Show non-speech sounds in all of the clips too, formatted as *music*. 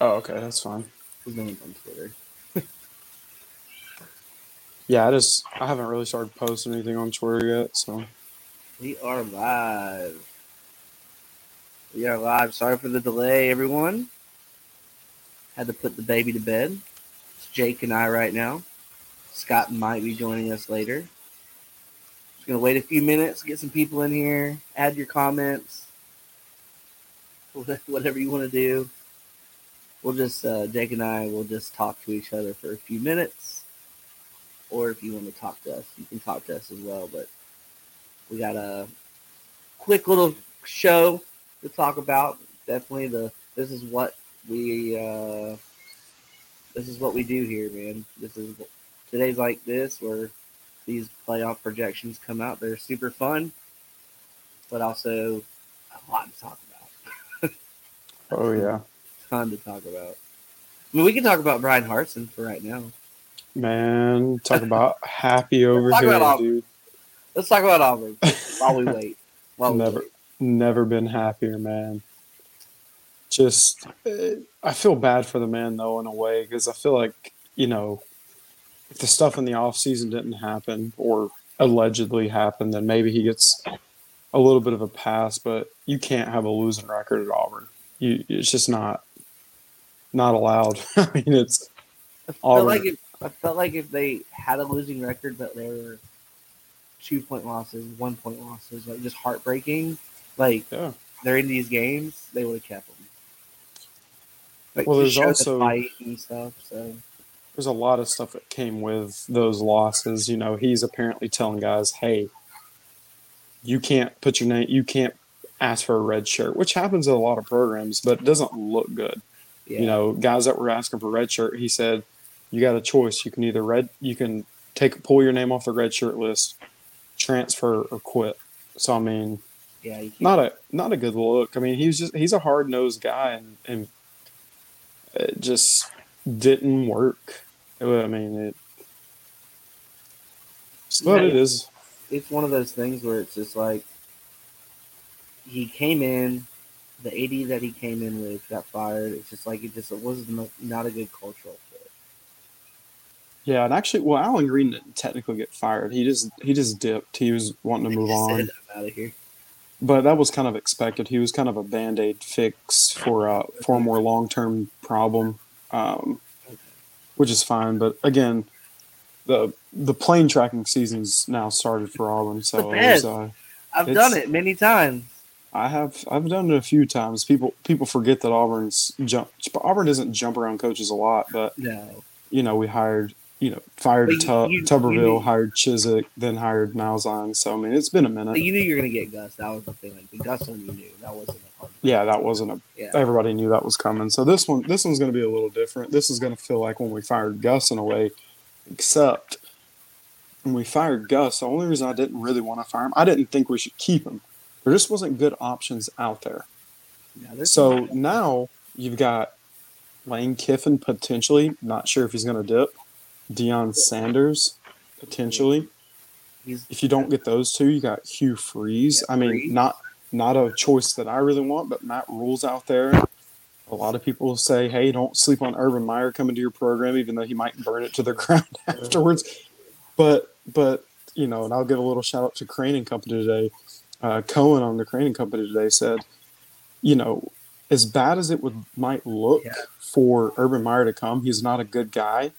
Oh, okay, that's fine. His name's on Twitter. *laughs* Yeah, I just I haven't really started posting anything on Twitter yet, so We are live. We are live. Sorry for the delay, everyone. Had to put the baby to bed. It's Jake and I right now. Scott might be joining us later. Just gonna wait a few minutes, get some people in here, add your comments, *laughs* whatever you want to do. We'll just uh, Jake and I will just talk to each other for a few minutes, or if you want to talk to us, you can talk to us as well. But we got a quick little show to talk about. Definitely the this is what we uh this is what we do here, man. This is today's like this where these playoff projections come out. They're super fun, but also a lot to talk about. *laughs* oh yeah. Ton to talk about. I mean, we can talk about Bryan Harsin for right now. Man, talk about *laughs* happy over here, about dude. Let's talk about Auburn *laughs* while we wait. While we Never, wait. never been happier, man. Just, I feel bad for the man though in a way because I feel like you know, if the stuff in the off season didn't happen or allegedly happened, then maybe he gets a little bit of a pass. But you can't have a losing record at Auburn. You, it's just not, not allowed. *laughs* I mean, it's I felt like if I felt like if they had a losing record, but they were two point losses, one point losses, like just heartbreaking. Like yeah. they're in these games, they would have kept them. Like, Well, there's show the also- fight and stuff. So there's a lot of stuff that came with those losses. You know, he's apparently telling guys, "Hey, you can't put your name, you can't ask for a red shirt," which happens in a lot of programs, but it doesn't look good. Yeah, You know, guys that were asking for red shirt, he said, "You got a choice. You can either red, you can take pull your name off the red shirt list, transfer, or quit." So I mean, yeah, can't- a not a good look. I mean, he's just he's a hard nosed guy, and and it just didn't work. I mean, it. It's what it is. it's one of those things where it's just like he came in, the AD that he came in with got fired. It's just like it just it was not a good cultural fit. Yeah, and actually, well, Allen Greene didn't technically get fired. He just he just dipped. He was wanting to *laughs* move on, I'm out of here. but that was kind of expected. He was kind of a band aid fix for a *laughs* for a more long term problem, um, which is fine. But again. The, the plane tracking season's now started for Auburn, so was, uh, I've done it many times. I have I've done it a few times. People people forget that Auburn's jump Auburn doesn't jump around coaches a lot, but No, you know we hired you know fired you- Tu- you- Tuberville, you- hired Chizik, then hired Malzahn. So I mean it's been a minute. but you knew you were gonna get Gus. That was the thing. Like the Gus one, you knew that wasn't a hard. yeah, that wasn't a Yeah, everybody knew that was coming. So this one this one's going to be a little different. This is going to feel like when we fired Gus in a way, except when we fired Gus, the only reason I didn't really want to fire him, I didn't think we should keep him. There just wasn't good options out there. yeah So now you've got Lane Kiffin potentially, not sure if he's going to dip. Deion Sanders potentially. he's If you don't get those two, you got Hugh Freeze. I mean, Freeze. not not a choice that I really want, but Matt Rhule's out there. A lot of people say, "Hey, don't sleep on Urban Meyer coming to your program, even though he might burn it to the *laughs* ground afterwards." But but you know, and I'll give a little shout out to Crane and Company today. Uh, Cohen on the Crane and Company today said, you know, as bad as it would might look Yeah. for Urban Meyer to come, he's not a good guy.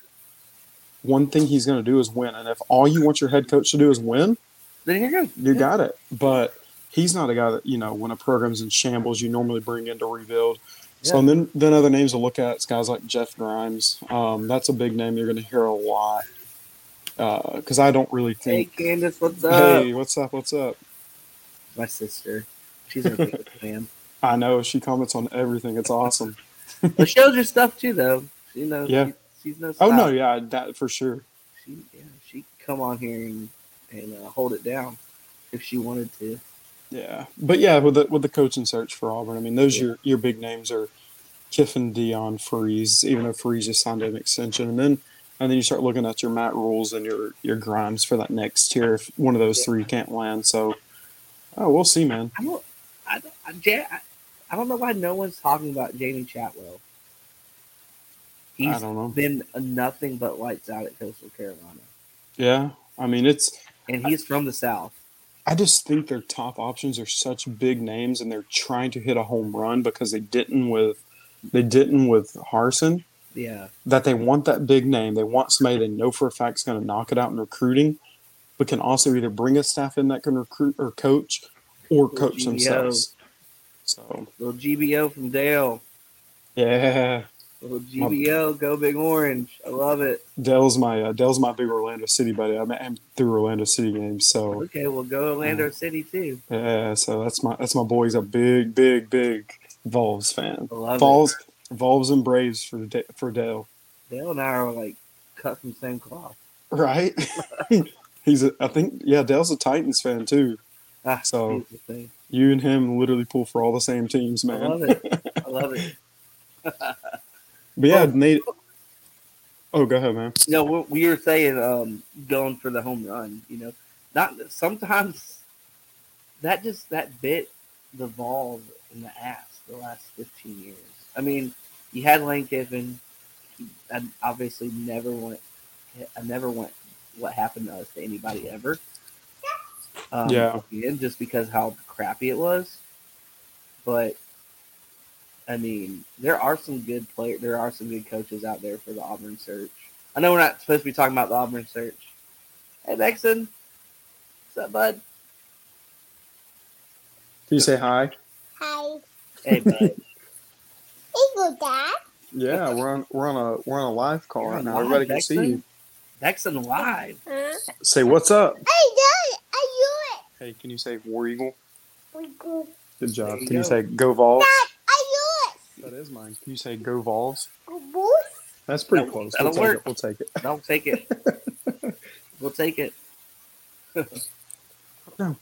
One thing he's going to do is win, and if all you want your head coach to do is win, then you're good. you got it. But he's not a guy that you know when a program's in shambles, you normally bring in to rebuild. So Yeah. and then then other names to look at, it's guys like Jeff Grimes. Um, that's a big name you're going to hear a lot because I don't really think. Hey. Candace, what's up? Hey, what's up? What's up? My sister, she's a big fan. *laughs* I know she comments on everything. It's awesome. But she knows her stuff too, though. She knows. Yeah. She, she's no. Oh no, yeah, that for sure. She yeah, she come on here and and uh, hold it down if she wanted to. Yeah, but yeah, with the with the coaching search for Auburn, I mean, those Yeah. your your big names are Kiffin, Deion, Freeze. Even though Freeze just signed an extension, and then and then you start looking at your Matt Rhules and your your Grimes for that next tier. If one of those Yeah. three can't land, so oh, we'll see, man. I don't. I. I, I, I don't know why no one's talking about Jamie Chadwell. He's don't know. been nothing but lights out at Coastal Carolina, Yeah, I mean it's. and he's from the South. I just think their top options are such big names, and they're trying to hit a home run because they didn't with they didn't with Harsin. Yeah, That they want that big name. They want somebody they know for a fact is going to knock it out in recruiting, but can also either bring a staff in that can recruit or coach, or coach themselves. So little GBO from Dale. yeah, Little GBO, go Big Orange. I love it. Dale's my uh, Dell's my big Orlando City buddy. I met him through Orlando City games. So Okay, well go Orlando Uh-huh. City too. yeah, so that's my that's my boy. He's a big, big, big Vols fan. I love Vols, Vols and Braves for for Dale. Dale and I are like cut from the same cloth. right? *laughs* He's a, I think yeah, Dale's a Titans fan too. Ah, So- You and him literally pull for all the same teams, man. I love it. I love it. *laughs* But yeah, Nate. Oh, go ahead, man. No, we we were saying um, going for the home run. You know, not sometimes that just that bit the Vols in the ass the last fifteen years. I mean, you had Lane Kiffin. I obviously never went. I never went. What happened to us to anybody ever? Um, Yeah. again, just because how crappy it was. But I mean, there are some good players. There are some good coaches out there for the Auburn search. I know we're not supposed to be talking about the Auburn search. Hey, Maxon. What's up, bud? Can you say hi? Hi. Hey, bud. *laughs* Hey, dad. Yeah, we're on we're on a we're on a live call You're right now. live, Everybody can see you. Maxon live. Huh? Say what's up. Hey, dad. I do Hey, can you say War Eagle? it. We go. Good job. There you Can you go. say Go Vols? Dad, I That is mine. Can you say Go Vols? do it. Boost. That's pretty That'll- close. that'll We'll take work. it. We'll take it. Don't take it. we'll take it. No.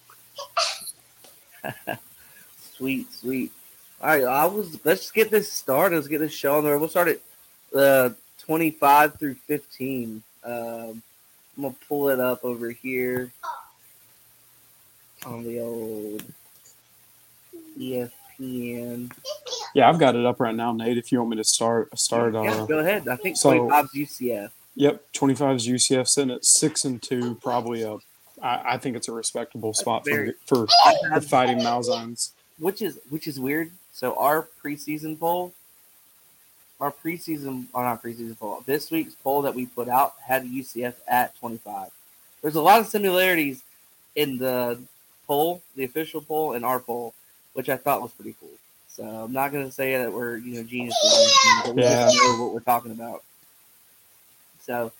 *laughs* *laughs* sweet, sweet. All right, I was. Let's get this started. Let's get this show on there. We'll start at uh, twenty-five through fifteen. Um, I'm gonna pull it up over here on the old ESPN. Yeah, I've got it up right now, Nate. If you want me to start start yeah, uh go ahead. I think so- 25 UCF. Yep, 25 is UCF sitting at six and two. Probably a, I, I think it's a respectable spot very- for *laughs* for the fighting Malzahns. which is which is weird. So our preseason poll, our preseason or not preseason poll, this week's poll that we put out had UCF at 25. There's a lot of similarities in the poll, the official poll, and our poll, which I thought was pretty cool. So I'm not going to say that we're you know geniuses, but we Yeah. just know what we're talking about. So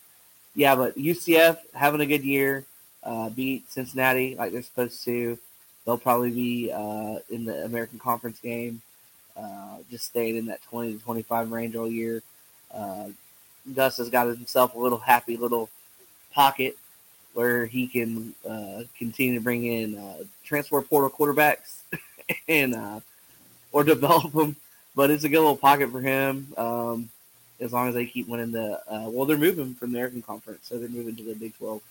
yeah, but UCF having a good year, uh, beat Cincinnati like they're supposed to. They'll probably be uh, in the American Conference game, uh, just staying in that 20 to 25 range all year. Uh, Gus has got himself a little happy little pocket where he can uh, continue to bring in uh, transfer portal quarterbacks *laughs* and uh, or develop them. But it's a good little pocket for him um, as long as they keep winning the. Uh, well, they're moving from the American Conference, so they're moving to the Big 12.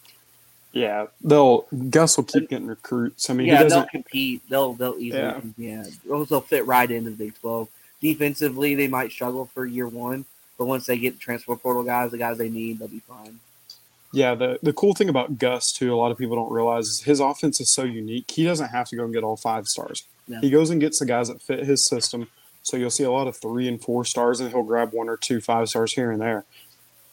Yeah, they'll Gus will keep getting recruits. I mean, yeah, he they'll compete. They'll they'll easily Yeah. yeah. Those will fit right into the Big Twelve. Defensively, they might struggle for year one, but once they get the transfer portal guys, the guys they need, they'll be fine. Yeah, the the cool thing about Gus too, a lot of people don't realize is his offense is so unique. He doesn't have to go and get all five stars. Yeah. He goes and gets the guys that fit his system. So you'll see a lot of three and four stars, and he'll grab one or two five stars here and there.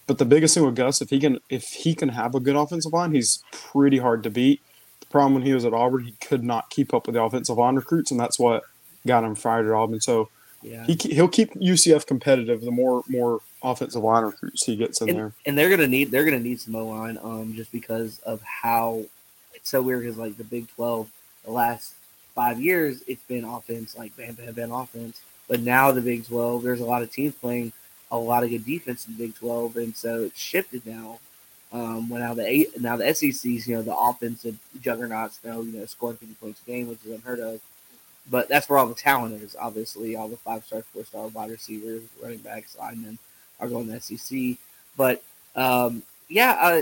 But the biggest thing with Gus, if he can if he can have a good offensive line, he's pretty hard to beat. The problem when he was at Auburn, he could not keep up with the offensive line recruits, and that's what got him fired at Auburn. So Yeah, he he'll keep UCF competitive. The more more offensive line recruits he gets in and, there. and they're gonna need they're gonna need some O line, um, just because of how it's so weird. Because like the Big Twelve, the last five years, it's been offense, like bam, bam, bam, offense. But now the Big Twelve, there's a lot of teams playing a lot of good defense in the Big Twelve, and so it's shifted now. Um, when now the now the SEC's, you know, the offensive juggernauts now, you know, scoring 50 points a game, which is unheard of. But that's where all the talent is. Obviously, all the five star, four star wide receivers, running backs, linemen are going to SEC. But um, yeah, uh,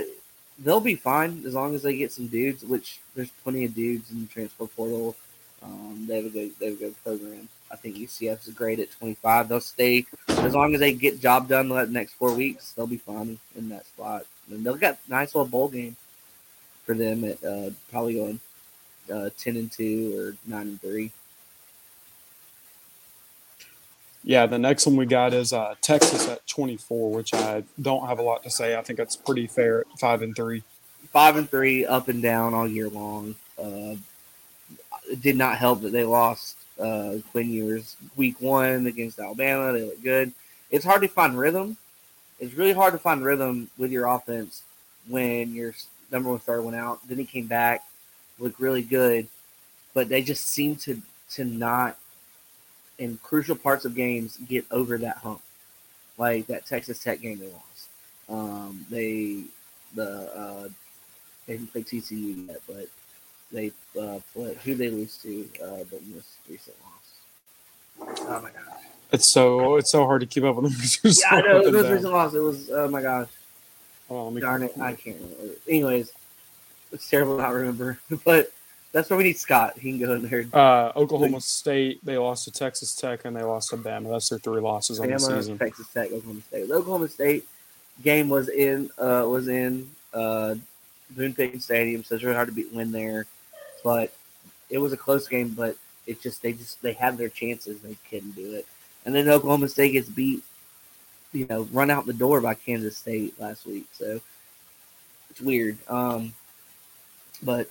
they'll be fine as long as they get some dudes. Which there's plenty of dudes in the transfer portal. Um, they have a good they have a good program. I think UCF's great at 25. They'll stay as long as they get job done the next four weeks. They'll be fine in that spot, and they'll get nice little bowl game for them at uh, probably going uh, 10 and two or nine and three. Yeah, the next one we got is uh, Texas at 24, which I don't have a lot to say. I think that's pretty fair at five and three. Five and three, up and down all year long. Uh, it did not help that they lost uh, Quinn Ewers week one against Alabama. They look good. It's hard to find rhythm. It's really hard to find rhythm with your offense when your number one starter went out. Then he came back, looked really good, but they just seem to to not in crucial parts of games get over that hump. Like that Texas Tech game they lost. Um, they the uh, they didn't play TCU yet, but they uh, played, who they lose to uh, the most recent loss. Oh my gosh! It's so it's so hard to keep up with them. *laughs* yeah, I know the most recent loss. It was oh my gosh. Oh, Darn it, I can't remember. Anyways, it's terrible to not remember, *laughs* but that's why we need Scott. He can go in there. Uh, Oklahoma State, they lost to Texas Tech and they lost to Bama. That's their three losses Bama, on the season. Texas Tech, Oklahoma State. The Oklahoma State game was in uh, was in uh, Boone Pickens Stadium, so it's really hard to beat win there. But it was a close game, but it just they just they had their chances, they couldn't do it. And then Oklahoma State gets beat, you know, run out the door by Kansas State last week. So it's weird. Um, but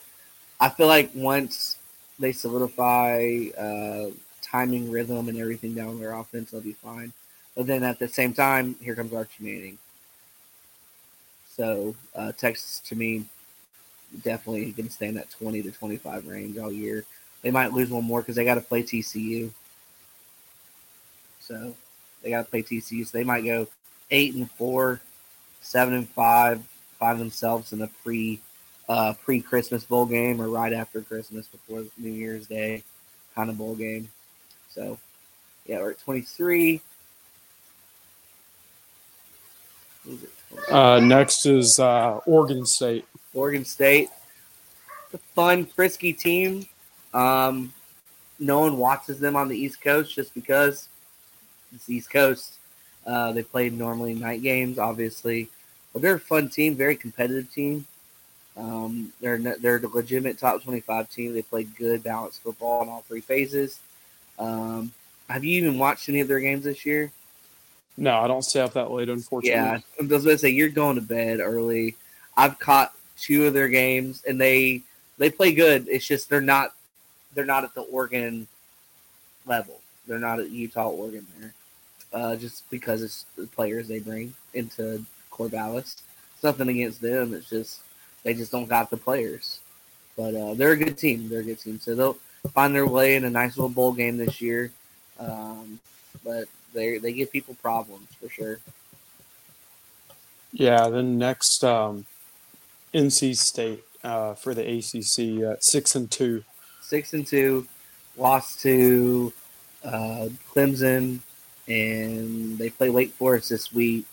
I feel like once they solidify uh, timing, rhythm, and everything down their offense, they'll be fine. But then at the same time, here comes Archie Manning. So uh, Texas, to me, definitely going to stay in that 20 to 25 range all year. They might lose one more because they got to play TCU. So they got to play TCU. So they might go eight and four, seven and five, find themselves in a pre uh, pre Christmas bowl game or right after Christmas before New Year's Day kind of bowl game. So, yeah, we're at 23. Uh, next is uh, Oregon State. Oregon State. It's a fun, frisky team. Um, no one watches them on the East Coast just because it's East Coast. Uh, they play normally night games, obviously. But they're a fun team, very competitive team. Um, they're they're the legitimate top twenty five team. They play good, balanced football in all three phases. Um, have you even watched any of their games this year? No, I don't stay up that late, unfortunately. Yeah, I was going to say you're going to bed early. I've caught two of their games, and they they play good. It's just they're not they're not at the Oregon level. They're not at Utah, Oregon there, uh, just because it's the players they bring into Corvallis. It's nothing against them. It's just they just don't got the players. But uh, they're a good team. They're a good team. So they'll find their way in a nice little bowl game this year. Um, but they they give people problems for sure. Yeah. Then next, um, NC State uh, for the ACC at six and two. Six and two, lost to uh, Clemson, and they play Wake Forest this week.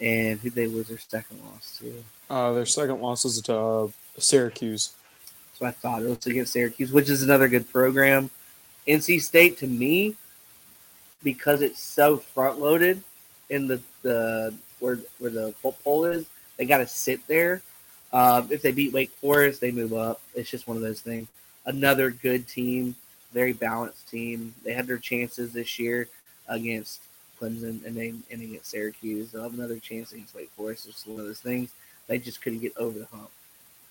And who they lose their second loss to? Uh, their second loss is to uh, Syracuse. So I thought it was against Syracuse, which is another good program. NC State to me, because it's so front loaded in the, the where where the poll is, they got to sit there. Um, if they beat Wake Forest, they move up. It's just one of those things. Another good team, very balanced team. They had their chances this year against Clemson and then and against Syracuse. They'll have another chance against Wake Forest. It's one of those things. They just couldn't get over the hump.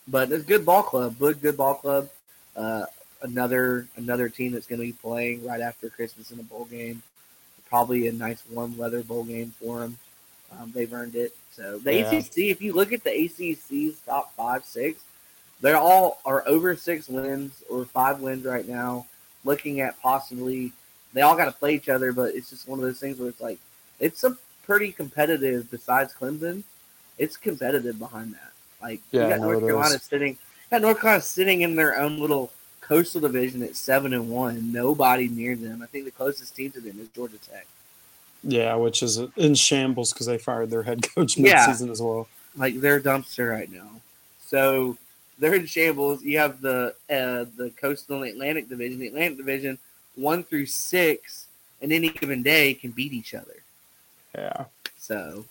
But it's a good ball club. Good, good ball club. Uh, another another team that's going to be playing right after Christmas in a bowl game. Probably a nice warm weather bowl game for them. Um, they've earned it. So the yeah. ACC, if you look at the ACC's top five, six, they're all are over six wins or five wins right now. Looking at possibly, they all got to play each other, but it's just one of those things where it's like it's a pretty competitive. Besides Clemson, it's competitive behind that. Like yeah, you got North Carolina is. sitting, got North Carolina sitting in their own little coastal division at seven and one. Nobody near them. I think the closest team to them is Georgia Tech. Yeah, which is in shambles because they fired their head *laughs* coach mid-season yeah. as well. Like they're dumpster right now. So they're in shambles. You have the uh, the coastal and Atlantic division. The Atlantic division one through six and any given day can beat each other. Yeah. So,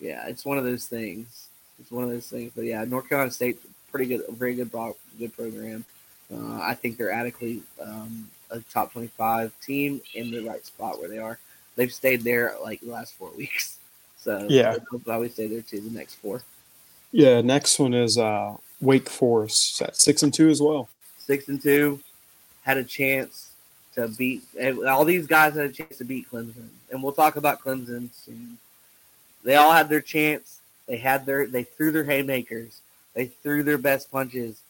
yeah, it's one of those things. It's one of those things. But yeah, North Carolina State, pretty good, a very good, good program. Uh, I think they're adequately um, a top twenty-five team in the right spot where they are. They've stayed there like the last four weeks. *laughs* So Yeah. they'll probably stay there too the next four. Yeah. Next one is uh, Wake Forest at six and two as well. Six and two, had a chance to beat all these guys had a chance to beat Clemson, and we'll talk about Clemson soon. They all had their chance. They had their they threw their haymakers. They threw their best punches,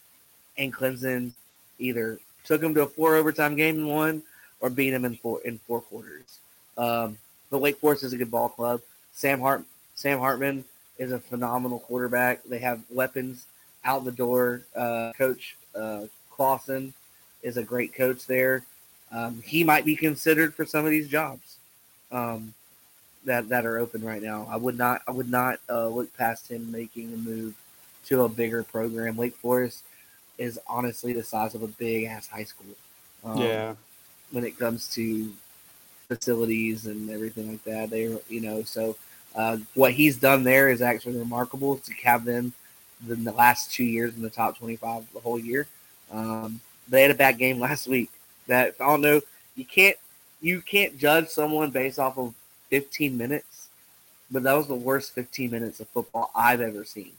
and Clemson either took them to a four overtime game and won, or beat them in four in four quarters. Um, but Wake Forest is a good ball club. Sam Hart Sam Hartman is a phenomenal quarterback. They have weapons out the door. Uh, coach uh, Clawson is a great coach there. Um, he might be considered for some of these jobs um, that that are open right now. I would not I would not uh, look past him making a move to a bigger program. Wake Forest is honestly the size of a big ass high school. Um, yeah. when it comes to facilities and everything like that. They, you know, so uh, what he's done there is actually remarkable to have them the, the last two years in the top 25 the whole year. Um, they had a bad game *laughs* last week. That I don't know. You can't you can't judge someone based off of 15 minutes, but that was the worst 15 minutes of football I've ever seen.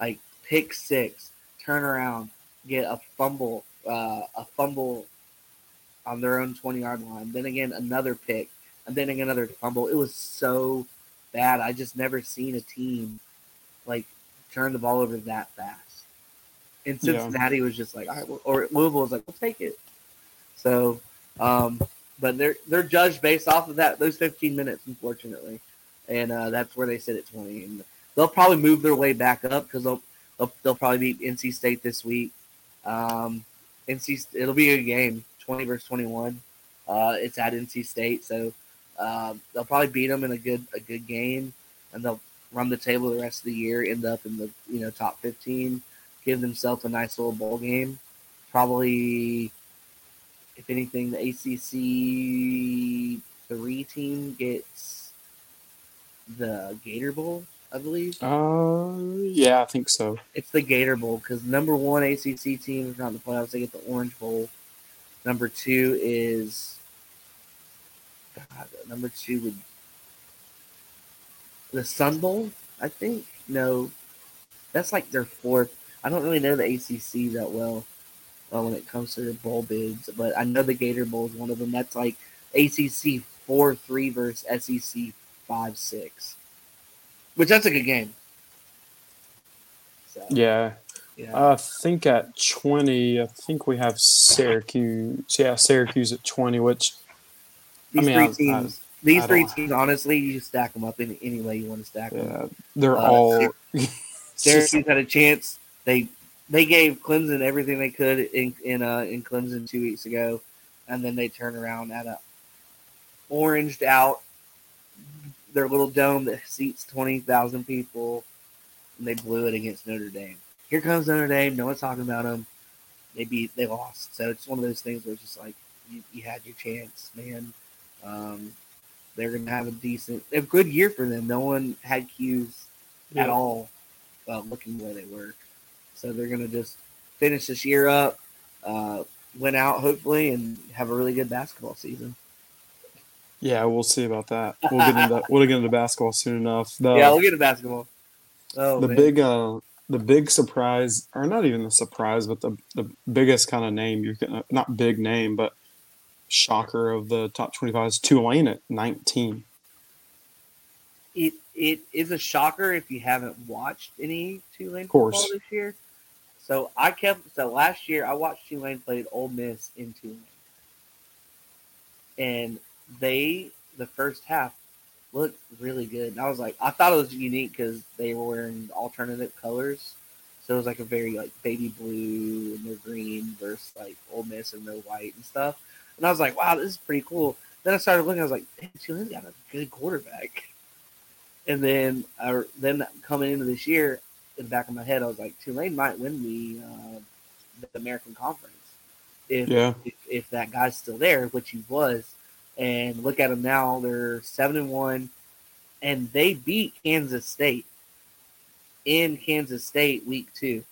Like pick six, turn around, get a fumble, uh, a fumble on their own 20 yard line. Then again, another pick, and then again, another fumble. It was so bad. I just never seen a team like turn the ball over that fast. And Yeah. Cincinnati was just like, all right, well- or Louisville was like, we'll take it. So, um, but they're they're judged based off of that those 15 minutes, unfortunately, and uh, that's where they sit at 20. And they'll probably move their way back up because they'll, they'll they'll probably beat NC State this week. Um, NC it'll be a game, 20 versus 21. Uh, it's at NC State, so um, they'll probably beat them in a good a good game, and they'll run the table the rest of the year, end up in the you know top 15, give themselves a nice little bowl game. Probably, if anything, the ACC three team gets the Gator Bowl, I believe. Uh, yeah, I think so. It's the Gator Bowl because number one ACC team is not in the playoffs. They get the Orange Bowl. Number two is God, number two would the Sun Bowl. I think no, that's like their fourth. I don't really know the ACC that well uh, when it comes to their bowl bids, but I know the Gator Bowl is one of them. That's like ACC four three versus SEC five six, which that's a good game. So, Yeah. Yeah. I think at 20, I think we have Syracuse. Yeah, Syracuse at 20, which These mean, three I- I- teams, these I three teams, honestly, you just stack them up in any way you want to stack them. yeah, they're Uh, all. *laughs* Syracuse had a chance. They they gave Clemson everything they could in in uh, in Clemson two weeks ago, and then they turn around at a oranged out their little dome that seats twenty thousand people, and they blew it against Notre Dame. Here comes Notre Dame. No one's talking about them. They beat. They lost. So it's one of those things where it's just like you, you had your chance, man. Um, they're gonna have a decent, a good year for them. No one had cues at all uh, looking where they were. So they're going to just finish this year up, uh, win out hopefully, and have a really good basketball season. Yeah, we'll see about that. We'll get into *laughs* we'll get into basketball soon enough. The, yeah, we'll get into basketball. Oh, the man. big uh the big surprise or not even the surprise but the the biggest kind of name you're not big name but shocker of the top 25 is Tulane at 19 it it is a shocker if you haven't watched any Tulane Of course. football this year. So I kept so last year I watched Tulane played Ole Miss in Tulane, and they the first half looked really good. And I was like, I thought it was unique because they were wearing alternative colors, so it was like a very like baby blue and their green versus like Ole Miss and their white and stuff. And I was like, wow, this is pretty cool. Then I started looking. I was like, Damn, Tulane's got a good quarterback. And then, I, then coming into this year, in the back of my head, I was like, Tulane might win the uh, the American Conference. if Yeah. if, if that guy's still there, which he was. And look at them now; they're seven and one, and they beat Kansas State in Kansas State week two.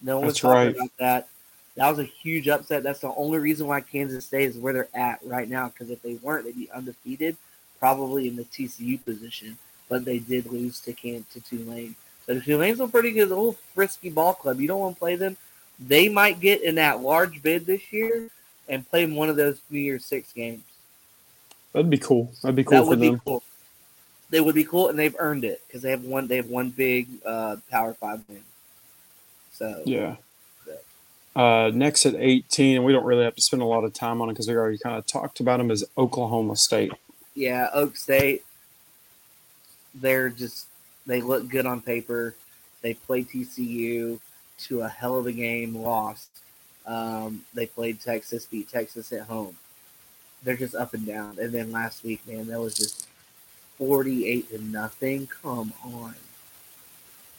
No one's That's talking right. about that. That was a huge upset. That's the only reason why Kansas State is where they're at right now. Because if they weren't, they'd be undefeated, probably in the TCU position. But they did lose to Can to Tulane. So Tulane's a pretty good little frisky ball club. You don't want to play them. They might get in that large bid this year and play in one of those New Year's Six games. That'd be cool. That'd be cool that for would be them. cool. They would be cool, and they've earned it because they have one. They have one big uh, Power Five win. So Yeah. Uh, next at 18, and we don't really have to spend a lot of time on it because we already kind of talked about them, is Oklahoma State. yeah, Oak State. They're just they look good on paper. They played TCU to a hell of a game, lost. Um, they played Texas, beat Texas at home. They're just up and down. And then last week, man, that was just forty-eight to nothing. Come on,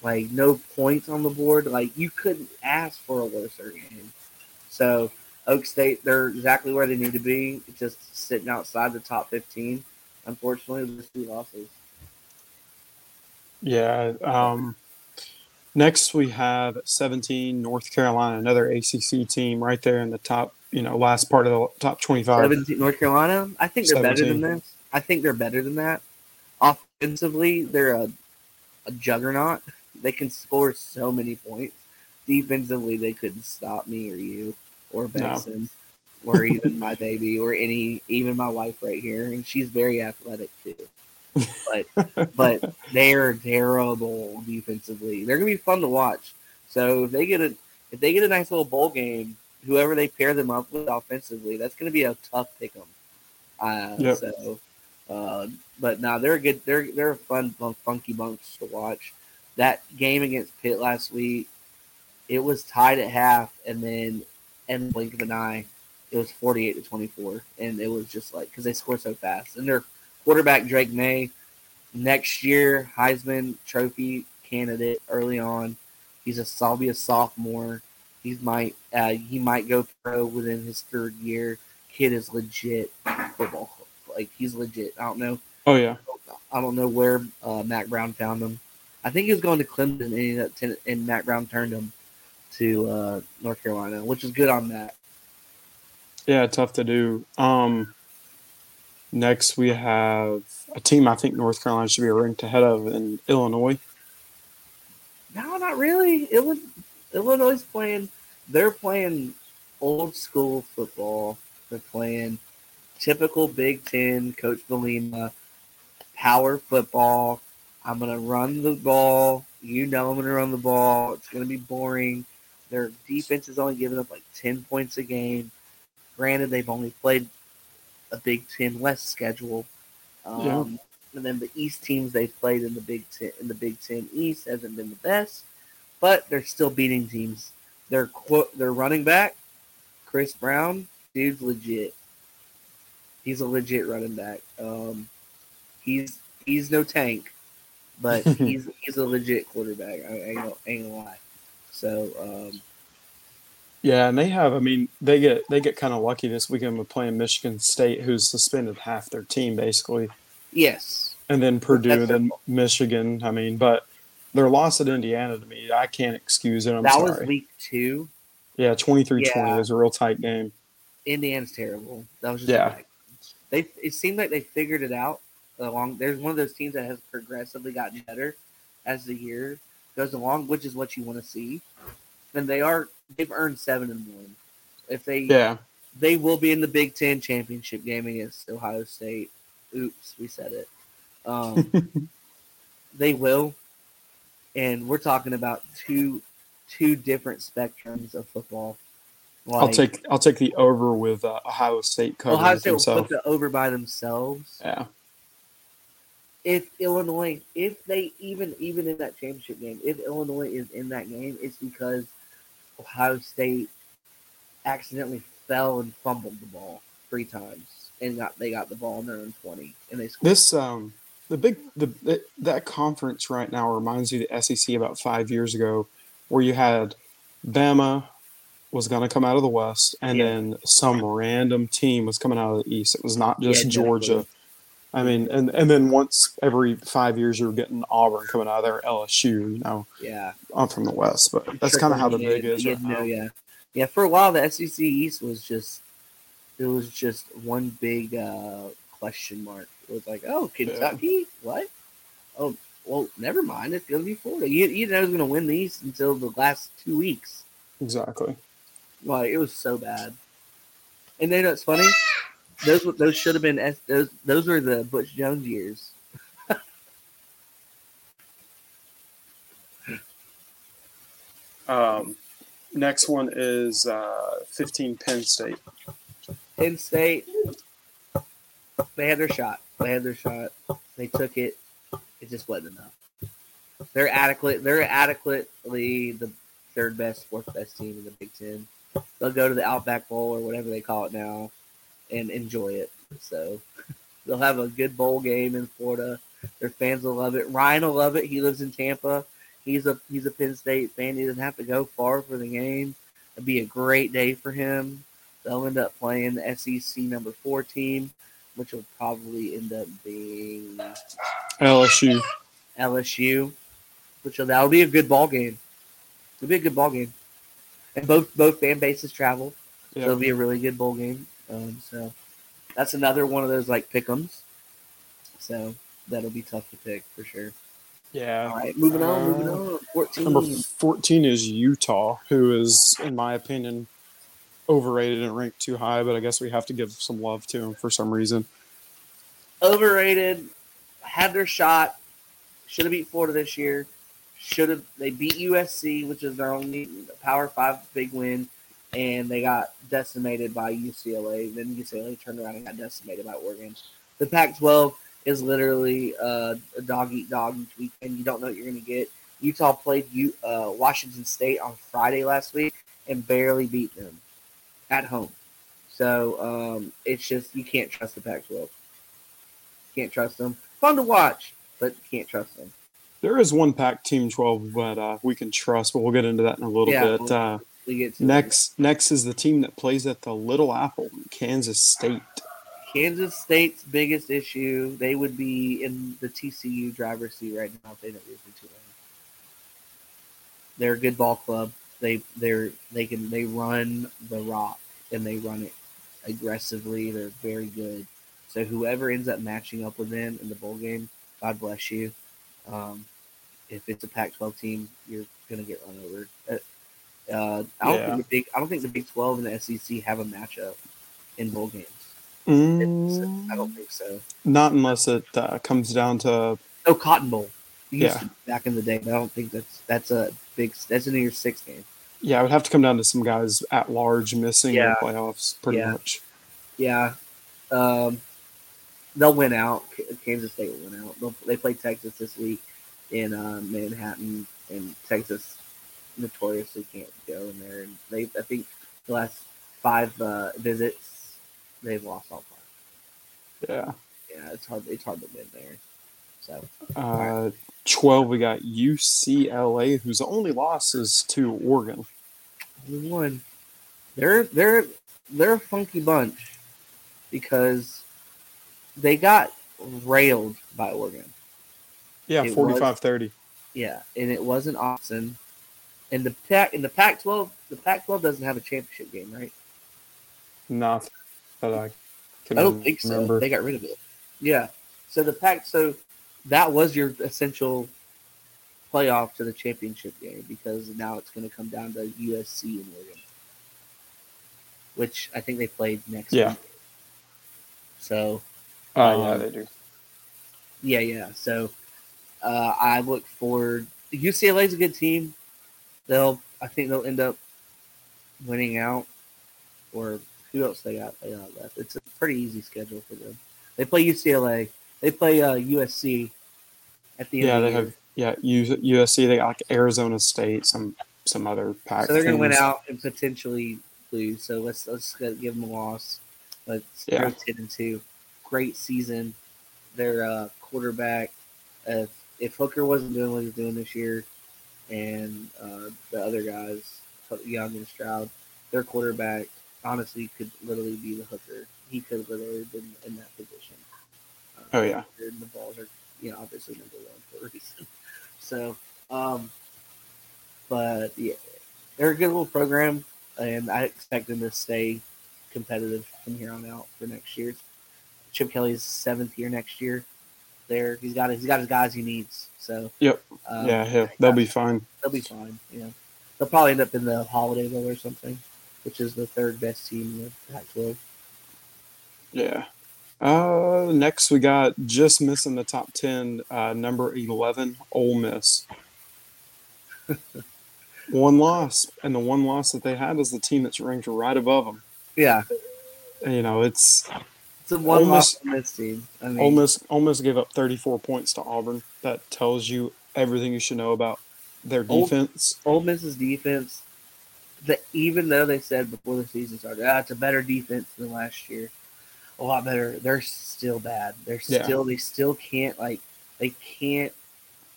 like no points on the board. Like you couldn't ask for a worse game. So Oak State, they're exactly where they need to be. Just sitting outside the top fifteen. Unfortunately, with two losses. Yeah. Um, next, we have 17, North Carolina, another ACC team right there in the top, you know, last part of the top 25. 17 North Carolina. I think they're better than this. I think they're better than that. Offensively, they're a, a juggernaut. They can score so many points. Defensively, they couldn't stop me or you or Benson or even my baby or any even my wife right here, and she's very athletic too. But *laughs* but they're terrible defensively. They're gonna be fun to watch. So if they get a if they get a nice little bowl game, whoever they pair them up with offensively, that's gonna be a tough pick 'em. Uh, Yep. So, uh, but now they're a good. They're they're a fun, fun, funky bunch to watch. That game against Pitt last week, it was tied at half, and then in the blink of an eye, it was forty-eight to twenty-four, and it was just like because they score so fast. And their quarterback Drake Maye, next year Heisman Trophy candidate early on. He's a be a sophomore. He might uh, he might go pro within his third year. Kid is legit football. Like he's legit. I don't know. Oh, yeah. I don't know where uh, Mack Brown found him. I think he was going to Clemson, and, he, ended up ten- and Mack Brown turned him to uh, North Carolina, which is good on that. Yeah, tough to do. Um, next, we have a team I think North Carolina should be ranked ahead of in Illinois. No, not really. It Illinois, Illinois is playing. They're playing old school football. They're playing typical Big Ten, Coach Bielema, power football. I'm gonna run the ball. You know I'm gonna run the ball. It's gonna be boring. Their defense is only giving up like ten points a game. Granted, they've only played a Big Ten West schedule. Um, Yeah. And then the East teams they've played in the Big Ten in the Big Ten East hasn't been the best, but they're still beating teams. Their quote their running back, Chris Brown, dude's legit. He's a legit running back. Um, he's he's no tank, but *laughs* he's he's a legit quarterback. I ain't gonna, ain't gonna lie. So um, Yeah, and they have. I mean, they get they get kind of lucky this weekend with playing Michigan State, who's suspended half their team basically, yes, and then Purdue, then Michigan. I mean, but their loss at Indiana to me, I can't excuse it. I'm that sorry. was week two. yeah, 23-20 Yeah. was a real tight game. Indiana's terrible. That was just Yeah. They it seemed like they figured it out along. There's one of those teams that has progressively gotten better as the year goes along, which is what you want to see. And they are they've earned seven and one. If they Yeah, they will be in the Big Ten championship game against Ohio State. Oops, we said it. Um, *laughs* they will, and we're talking about two two different spectrums of football. I'll take I'll take the over with uh, Ohio State covering Ohio State will put the over by themselves. Yeah, If Illinois, if they even even in that championship game, if Illinois is in that game, it's because Ohio State accidentally fell and fumbled the ball three times and got they got the ball in their own twenty and they scored. this um the big the, that conference right now reminds you of the SEC about five years ago, where you had Bama, was going to come out of the West, and Yeah. then some random team was coming out of the East. It was not just Yeah, Georgia. I mean, and, and then once every five years, you were getting Auburn coming out of there, LSU. You know, Yeah. I'm from the West, but that's kind of how the big is right. Yeah, yeah. For a while, the SEC East was just it was just one big uh, question mark. Was like, oh, Kentucky, what? Oh, well, never mind. It's gonna be Florida. You you know, who's gonna win the East until the last two weeks. Exactly. Like it was so bad. And then it's funny. Those those should have been S- those those were the Butch Jones years. *laughs* Um, next one is uh, 15 Penn State. Penn State, they had their shot. They had their shot. They took it. It just wasn't enough. They're adequate. They're adequately the third best, fourth best team in the Big Ten. They'll go to the Outback Bowl or whatever they call it now, and enjoy it. So *laughs* they'll have a good bowl game in Florida. Their fans will love it. Ryan will love it. He lives in Tampa. He's a he's a Penn State fan. He doesn't have to go far for the game. It'd be a great day for him. They'll end up playing the SEC number four team, which will probably end up being LSU. LSU, which will that'll be a good ball game. It'll be a good ball game, and both both fan bases travel, so it'll be a really good bowl game. Um, so that's another one of those like pick'ems. So that'll be tough to pick for sure. Yeah. All right, moving on, moving Uh, on. Fourteen. Number 14 is Utah, who is, in my opinion, overrated and ranked too high, but I guess we have to give some love to him for some reason. overrated. Had their shot. Should have beat Florida this year. Should have they beat USC, which is their only Power Five big win, and they got decimated by UCLA. Then UCLA turned around and got decimated by Oregon. The Pac-12 is literally uh, a dog eat dog each week, and you don't know what you're going to get. Utah played U, uh, Washington State on Friday last week and barely beat them at home. So um, it's just you can't trust the Pac-12. Can't trust them. Fun to watch, but can't trust them. There is one Pac Team 12 that uh, we can trust, but we'll get into that in a little Yeah, bit. we'll- Uh, We get to next, next is the team that plays at the Little Apple, Kansas State. Kansas State's biggest issue. They would be in the TCU driver's seat right now if they don't lose to Tulane. They're a good ball club. They they're they can they run the rock and they run it aggressively. They're very good. So whoever ends up matching up with them in the bowl game, God bless you. Um, if it's a Pac-12 team, you're gonna get run over. Uh, uh, I don't Yeah. think the big I don't think the Big 12 and the SEC have a matchup in bowl games. Mm, I don't think so. Not unless it uh, comes down to Oh, Cotton Bowl. Yeah. back in the day, but I don't think that's that's a big. That's in your six game. Yeah, it would have to come down to some guys at large missing Yeah. the playoffs, pretty Yeah. much. Yeah, um, they'll win out. Kansas State will win out. They'll, they play Texas this week in uh, Manhattan, and Texas notoriously can't go in there. And they, I think, the last five uh, visits, they've lost all five. Yeah. Yeah, it's hard. It's hard to win there. So Uh, 12, we got UCLA, whose only loss is to Oregon. Only one. They're they're they're a funky bunch because they got railed by Oregon. Yeah, It 45 30. Yeah, and it wasn't Austin. And the pack in the Pac-12, the Pac-12 doesn't have a championship game, right? Not that I can I don't think so. They got rid of it. Yeah. So the Pac, so that was your essential playoff to the championship game because now it's going to come down to USC and Oregon, which I think they played next Yeah. week. So yeah, um, they do. yeah, yeah. So uh, I look forward. UCLA is a good team. They'll, I think they'll end up winning out. Or who else they got? They got left. It's a pretty easy schedule for them. They play UCLA. They play uh, USC at the end. Yeah, of the they year. have. Yeah, U- USC. They got like Arizona State, some some other pack. So they're going to win out and potentially lose. So let's let's give them a loss. Let's Yeah. go ten and two. Great season. Their uh, quarterback. If if Hooker wasn't doing what he's doing this year, and uh, the other guys, Young and Stroud, their quarterback honestly could literally be the hooker. He could have literally been in that position. Uh, Oh, yeah. and the balls are, you know, obviously number one for a reason. So, um, but yeah, they're a good little program, and I expect them to stay competitive from here on out for next year. Chip Kelly's seventh year next year. There, he's got he's got his guys he needs. So, Yep. um, yeah, he'll, they'll be fine. they'll be fine. Yeah, they'll probably end up in the Holiday Bowl or something, which is the third best team in the Pac-12. Yeah. Uh, next we got just missing the top ten. Uh, number eleven, Ole Miss. *laughs* one loss, and the one loss that they had is the team that's ranked right above them. Yeah, You know, it's it's a one Ole loss Miss- on team. I mean, Ole Miss. Ole Miss gave up thirty-four points to Auburn. That tells you everything you should know about their defense. Ole Miss's defense. That even though they said before the season started, ah, it's a better defense than last year, a lot better. They're still bad. They're Yeah. still they still can't like they can't.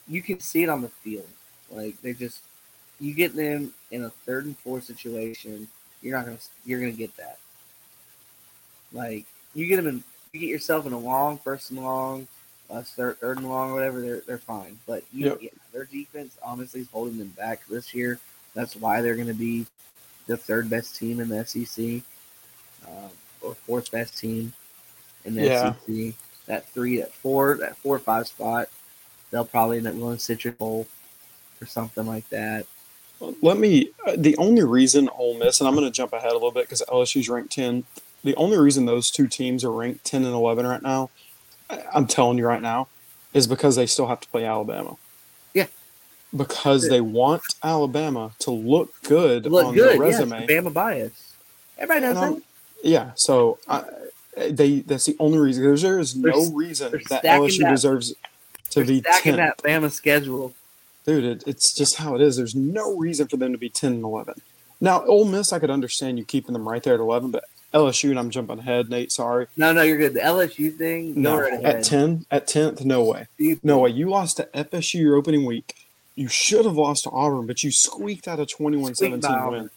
You can see it on the field. Like they just you get them in a third and four situation, you're not gonna you're gonna get that. Like you get them in, you get yourself in a long first and long, uh, third, third and long, or whatever. They're they're fine. But you, Yep. yeah, their defense honestly is holding them back this year. That's why they're going to be the third best team in the SEC, um, or fourth best team in the Yeah. SEC. That three, that four, that four or five spot, they'll probably end up going Citrus Bowl or something like that. Let me. Uh, the only reason Ole Miss, and I'm going to jump ahead a little bit because LSU's ranked 10. The only reason those two teams are ranked 10 and 11 right now, I'm telling you right now, is because they still have to play Alabama. Yeah. Because they want Alabama to look good Look on good, their yes, resume. Bama bias. Everybody knows And I'm- that. Yeah. So I, they that's the only reason. There's, there is They're no reason that LSU that- deserves to be stacking 10. that Bama schedule. Dude, it, it's just how it is. There's no reason for them to be 10 and 11. Now, Ole Miss, I could understand you keeping them right there at 11, but LSU, and I'm jumping ahead, Nate, sorry. No, no, you're good. The LSU thing, No, right at 10, at 10th, no way. No way. You lost to FSU your opening week. You should have lost to Auburn, but you squeaked out a 21-17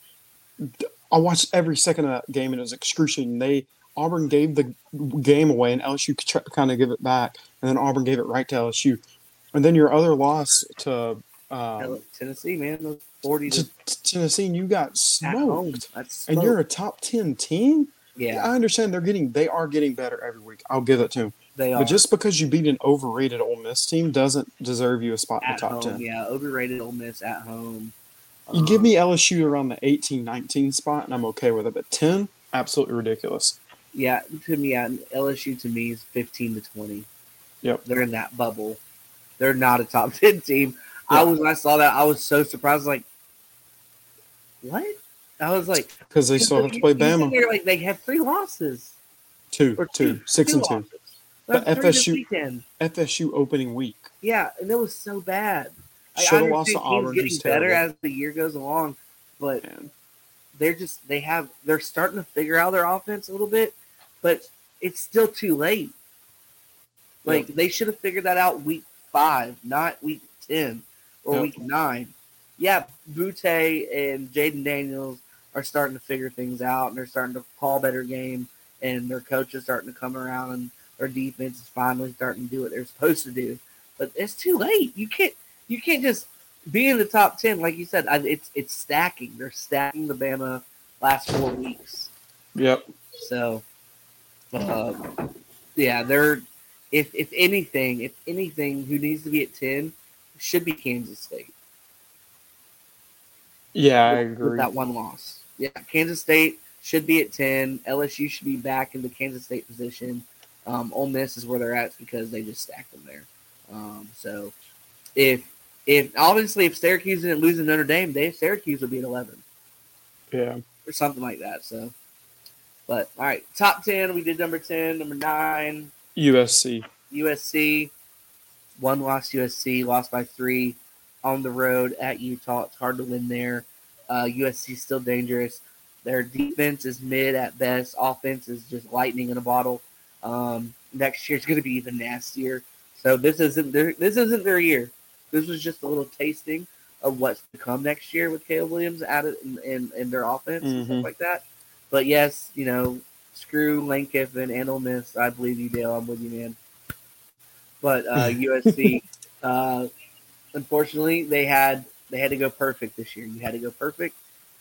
win. I watched every second of that game, and it was excruciating. They Auburn gave the game away, and LSU could kind of give it back, and then Auburn gave it right to LSU. And then your other loss to um, Tennessee, man, those forty to to, Tennessee, and you got at smoked. And you're a top ten team. yeah, I understand they're getting they are getting better every week. I'll give it to them. they are But just because you beat an overrated Ole Miss team doesn't deserve you a spot in the at top home. ten. Yeah, overrated Ole Miss at home. You give Um, me LSU around the 18, 19 spot, and I'm okay with it. But ten, absolutely ridiculous. yeah to me. Yeah, LSU to me is fifteen to twenty. Yep. they're in that bubble. They're not a top *laughs* ten team. I was when I saw that, I was so surprised. Like, what? I was like, Because they still have to play *laughs* Bama. like they have three losses Two, or two, six and two. But That's three this FSU. FSU opening week. Yeah, and it was so bad. Should have lost to Auburn. Getting Who's better terrible. as the year goes along, but Man. they're just they have they're starting to figure out their offense a little bit, but it's still too late. Like they should have figured that out week five, not week ten or Yep. week nine. Yeah, Butte and Jayden Daniels are starting to figure things out, and they're starting to call better game, and their coach is starting to come around, and their defense is finally starting to do what they're supposed to do. But it's too late. You can't you can't just be in the top ten, like you said. It's it's stacking. They're stacking the Bama last four weeks. Yep. So, uh, yeah, they're if if anything, if anything, who needs to be at ten should be Kansas State. Yeah, I with, with agree. that one loss. Yeah, Kansas State should be at ten. LSU should be back in the Kansas State position. Um, Ole Miss is where they're at because they just stacked them there. Um, so if if obviously if Syracuse didn't lose to Notre Dame, they Syracuse would be at eleven Yeah. or something like that. So, but all right, top ten. We did number ten, number nine. USC. USC, one loss. USC lost by three on the road at Utah. It's hard to win there. Uh, USC is still dangerous. Their defense is mid at best. Offense is just lightning in a bottle. Um, next year's going to be even nastier. So this isn't their this isn't their year. This was just a little tasting of what's to come next year with Caleb Williams added in, in, in their offense and Mhm. stuff like that. But yes, you know, screw Lane Kiffin and Ole Miss. I believe you, Dale. I'm with you, man. But uh, *laughs* USC, uh, unfortunately, they had they had to go perfect this year. You had to go perfect,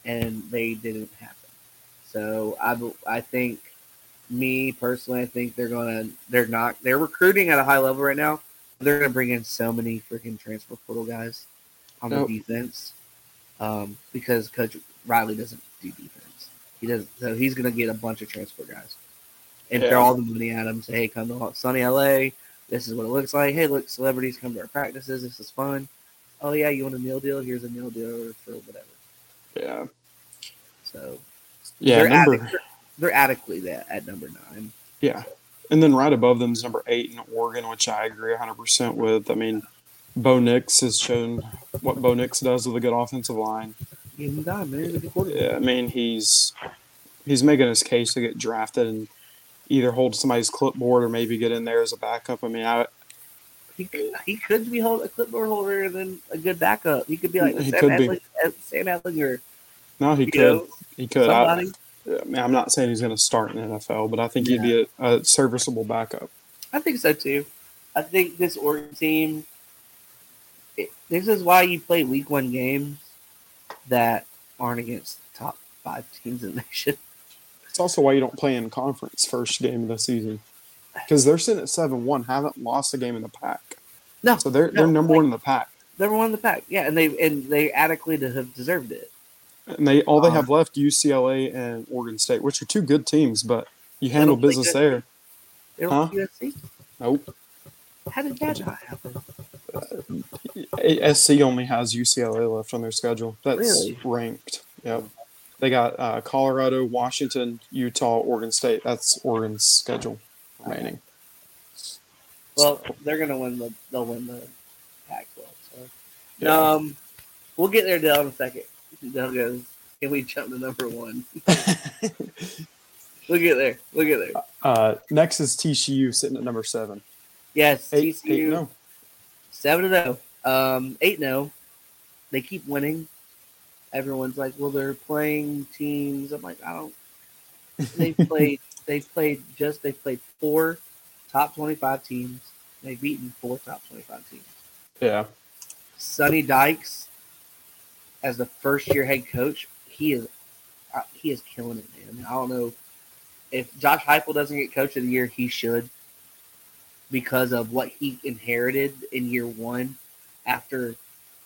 and they didn't happen. So I I think me personally, I think they're gonna they're not they're recruiting at a high level right now. They're gonna bring in so many freaking transfer portal guys on Nope. the defense um, because Coach Riley doesn't do defense. He doesn't, so he's gonna get a bunch of transfer guys and Yeah. throw all the money at them. Say, hey, come to sunny LA. This is what it looks like. Hey, look, celebrities come to our practices. This is fun. Oh yeah, you want a meal deal? Here's a meal deal for whatever. Yeah. So Yeah. they're, Number, adequate, they're adequately that at number nine. yeah. And then right above them is number eight in Oregon, which I agree 100% with. I mean, Bo Nix has shown what Bo Nix does with a good offensive line. Time, man. He's a good quarterback. Yeah, I mean, he's he's making his case to get drafted and either hold somebody's clipboard or maybe get in there as a backup. I mean, I, He could, he could be hold, a clipboard holder and then a good backup. He could be like He Sam, could. Adling, uh, Sam Ehlinger. no, he could. know, He could. Somebody. I mean, I'm not saying he's going to start in the NFL, but I think he'd be a, a serviceable backup. I think so too. I think this Oregon team. It, this is why you play Week One games that aren't against the top five teams in the *laughs* nation. It's also why you don't play in conference first game of the season because they're sitting at seven one, haven't lost a game in the Pac. No, So they're they're number like- one in the Pac, They're one in the Pac, yeah, and they and they adequately have deserved it. And they all they Um, have left UCLA and Oregon State, which are two good teams, but you handle business there. They don't USC. Nope. How did that not happen? A- SC only has UCLA left on their schedule. That's Really? ranked. Yep. They got uh, Colorado, Washington, Utah, Oregon State. That's Oregon's schedule remaining. Well, they're gonna win the they'll win the Pac-12. So Yeah. um, we'll get there, Dale, in a second. Dale goes, "Can we jump to number one?" *laughs* Look at there. Look at there. uh, next is TCU sitting at number seven. Yes, Eight, TCU eight no. seven to zero. Um, eight zero. They keep winning. Everyone's like, "Well, they're playing teams." I'm like, I don't. They *laughs* played. they played just. They played four top twenty-five teams. They've beaten four top twenty-five teams. Yeah. Sonny Dykes, as the first-year head coach, he is uh, he is killing it, man. I don't know if Josh Heupel doesn't get coach of the year, he should because of what he inherited in year one. After,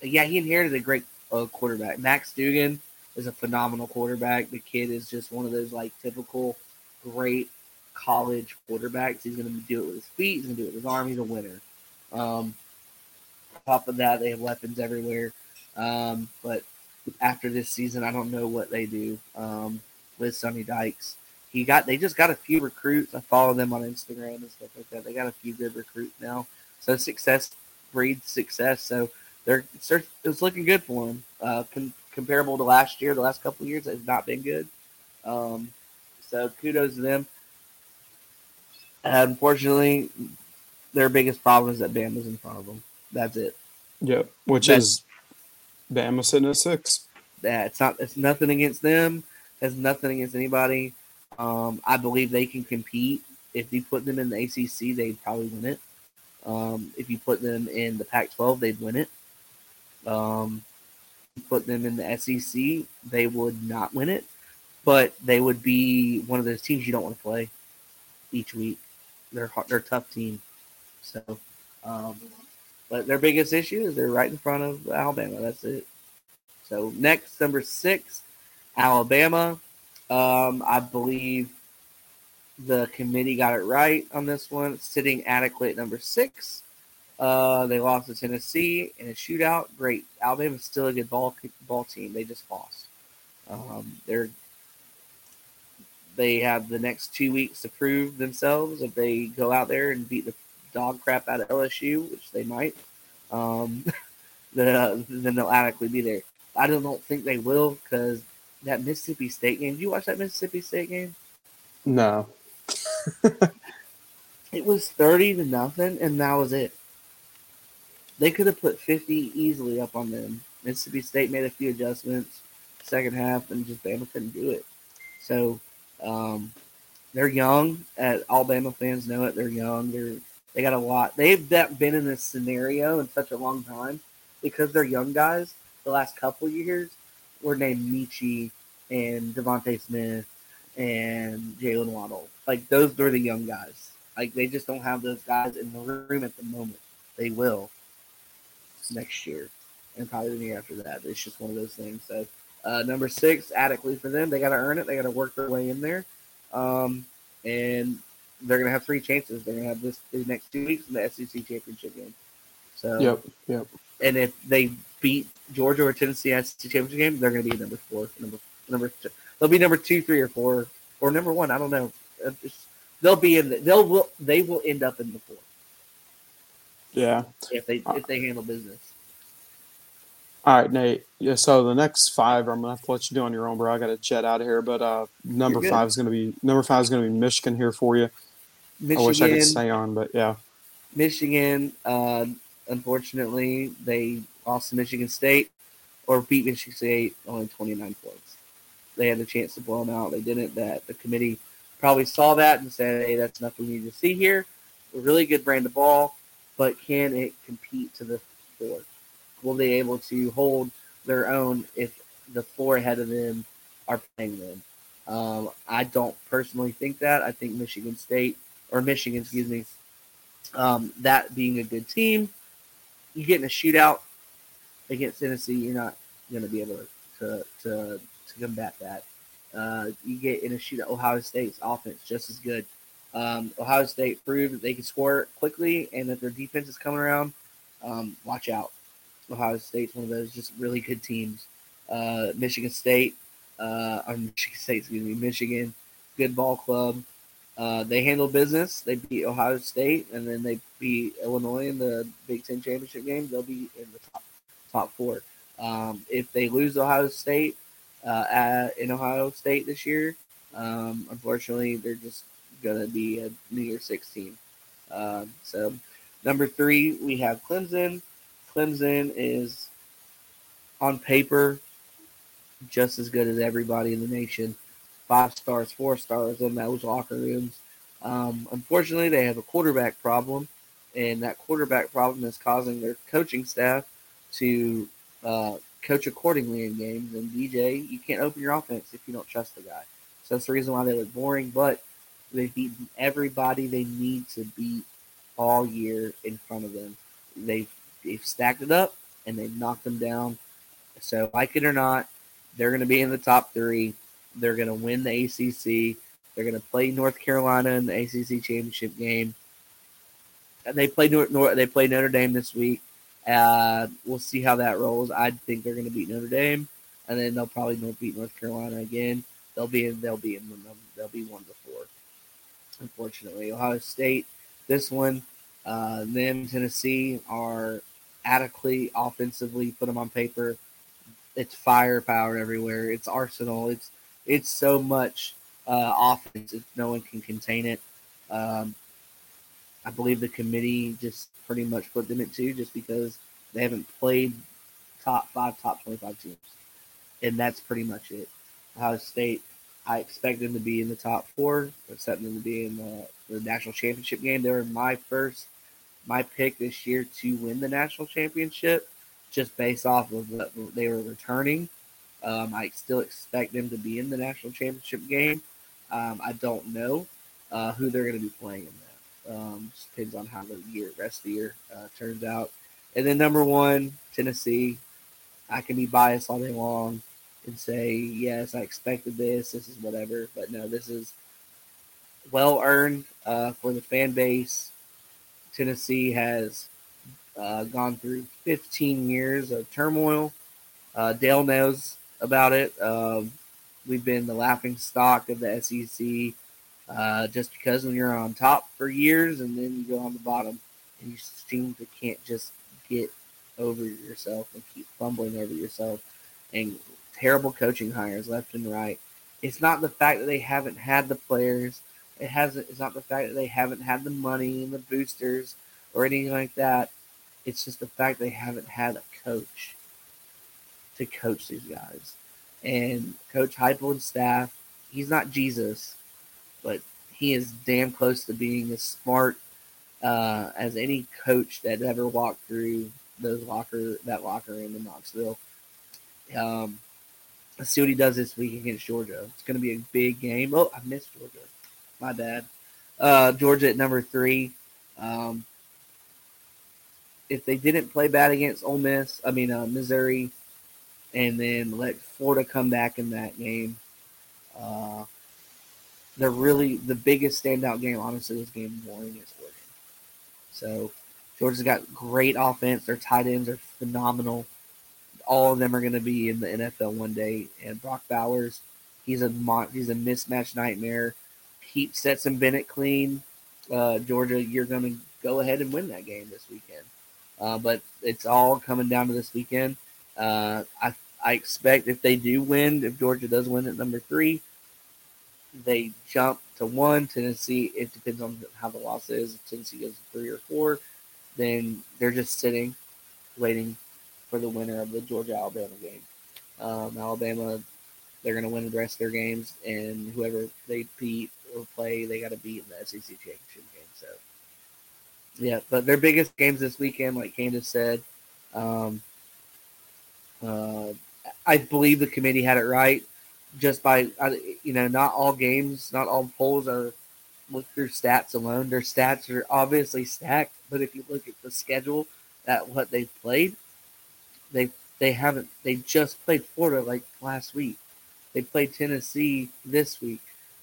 yeah, he inherited a great uh, quarterback. Max Duggan is a phenomenal quarterback. The kid is just one of those like typical great college quarterbacks. He's going to do it with his feet. He's going to do it with his arm. He's a winner. Um, top of that, they have weapons everywhere. Um, but after this season, I don't know what they do um, with Sonny Dykes. He got they just got a few recruits. I follow them on Instagram and stuff like that. They got a few good recruits now. So success breeds success. So they're it's, looking good for them. Uh, com- comparable to last year, the last couple of years has not been good. Um, so kudos to them. Unfortunately, their biggest problem is that Bama's in front of them. That's it. Yep. Which That's- is Bama sitting at six. that it's not it's nothing against them. Has nothing against anybody. Um, i believe they can compete. If you put them in the acc they'd probably win it. Um, if you put them in the pac 12 they'd win it. Um, put them in the sec they would not win it. But they would be one of those teams you don't want to play each week. They're they're a tough team. So um, but their biggest issue is they're right in front of alabama that's it so next, number six, Alabama. Um, I believe the committee got it right on this one, sitting adequate at number six. Uh, they lost to Tennessee in a shootout. Great. Alabama's still a good ball ball team. They just lost. Um, they're they have the next two weeks to prove themselves if they go out there and beat the dog crap out of LSU, which they might. Um, *laughs* the, then they'll adequately be there. I don't, don't think they will because that Mississippi State game. Did you watch that Mississippi State game? No. *laughs* It was thirty to nothing, and that was it. They could have put fifty easily up on them Mississippi State made a few adjustments second half, and just Bama couldn't do it. So um, they're young. At Alabama fans know it. They're young. They're they got a lot. They've been in this scenario in such a long time because they're young guys. The last couple years were named Metchie and DeVonta Smith and Jaylen Waddle. Like those are the young guys. Like they just don't have those guys in the room at the moment. They will next year and probably the year after that. It's just one of those things. So uh, number six, adequately for them. They got to earn it. They got to work their way in there. Um, and they're going to have three chances. They're going to have this the next two weeks in the SEC championship game. So yep, yep. And if they beat Georgia or Tennessee SEC championship game, they're going to be number four, number number. Two. They'll be number two, three, or four, or number one. I don't know. It's, they'll be in. The, they'll will they will end up in the four. Yeah. If they if they handle business. All right, Nate. Yeah, so the next five, I'm gonna have to let you do on your own, bro. I got to jet out of here, but uh, number five is gonna be number five is gonna be Michigan here for you. Michigan, I wish I could stay on, but yeah. Michigan, uh, unfortunately, they lost to Michigan State or beat Michigan State only 29 points. They had the chance to blow them out. They didn't. That the committee probably saw that and said, "Hey, that's enough we need to see here. A really good brand of ball, but can it compete to the four? Will they able to hold their own if the four ahead of them are playing them?" Um, I don't personally think that. I think Michigan State or Michigan, excuse me, um, that being a good team, you get in a shootout against Tennessee, you're not going to be able to, to, to combat that. Uh, you get in a shootout, Ohio State's offense just as good. Um, Ohio State proved that they can score quickly and that their defense is coming around. Um, watch out. Ohio State's one of those just really good teams. Uh, Michigan State, uh, or Michigan State, excuse me, Michigan, good ball club. Uh, they handle business. They beat Ohio State, and then they beat Illinois in the Big Ten championship game. They'll be in the top top four. Um, if they lose Ohio State uh, at, in Ohio State this year, um, unfortunately, they're just gonna be a New Six team. Um, so, number three, we have Clemson. Clemson is on paper just as good as everybody in the nation five stars, four stars in those locker rooms. Um, unfortunately, they have a quarterback problem, and that quarterback problem is causing their coaching staff to uh, coach accordingly in games. And DJ, you can't open your offense if you don't trust the guy. So that's the reason why they look boring. But they've beaten everybody they need to beat all year in front of them. They've they've stacked it up and they've knocked them down. So like it or not, they're going to be in the top three. They're going to win the ACC. They're going to play North Carolina in the ACC championship game. And they play North, they play Notre Dame this week. Uh, we'll see how that rolls. I think they're going to beat Notre Dame, and then they'll probably beat North Carolina again. They'll be in. They'll be in. They'll be one before. Unfortunately, Ohio State. This one, uh, them Tennessee are adequately offensively. Put them on paper. It's firepower everywhere. It's arsenal. It's it's so much uh, offense no one can contain it. Um, I believe the committee just pretty much put them at two just because they haven't played top five, top 25 teams. And that's pretty much it. Ohio State, I expect them to be in the top four, expect them to be in the, the national championship game. They were my first, my pick this year to win the national championship just based off of what they were returning um, I still expect them to be in the national championship game. Um, I don't know uh, who they're going to be playing in that. Um, just depends on how the year, rest of the year uh, turns out. And then number one, Tennessee. I can be biased all day long and say, yes, I expected this. This is whatever. But no, this is well earned uh, for the fan base. Tennessee has uh, gone through 15 years of turmoil. Uh, Dale knows about it. Um, we've been the laughing stock of the SEC uh, just because when you're on top for years and then you go on the bottom and you seem to can't just get over yourself and keep fumbling over yourself and terrible coaching hires left and right. It's not the fact that they haven't had the players. It hasn't. It's not the fact that they haven't had the money and the boosters or anything like that. It's just the fact they haven't had a coach to coach these guys. And Coach Heupel and staff, he's not Jesus, but he is damn close to being as smart uh, as any coach that ever walked through those locker that locker room in Knoxville. Um, let's see what he does this week against Georgia. It's going to be a big game. Oh, I missed Georgia. My bad. Uh, Georgia at number three. Um, if they didn't play bad against Ole Miss, I mean uh, Missouri, and then let Florida come back in that game, uh, they're really the biggest standout game. Honestly, was game one against Oregon. So Georgia's got great offense. Their tight ends are phenomenal. All of them are going to be in the NFL one day. And Brock Bowers, he's a he's a mismatch nightmare. Keep Stetson Bennett clean. Uh, Georgia, you're going to go ahead and win that game this weekend. Uh, but it's all coming down to this weekend. Uh, I I expect if they do win, if Georgia does win at number three, they jump to one. Tennessee, it depends on how the loss is. If Tennessee goes to three or four, then they're just sitting, waiting for the winner of the Georgia Alabama game. Um, Alabama, they're going to win the rest of their games, and whoever they beat or play, they got to beat in the SEC championship game. So, yeah, but their biggest games this weekend, like Candace said, um, uh, I believe the committee had it right. Just by you know, not all games, not all polls are look through stats alone. Their stats are obviously stacked, but if you look at the schedule, at what they've played, they they haven't. They just played Florida like last week. They played Tennessee this week.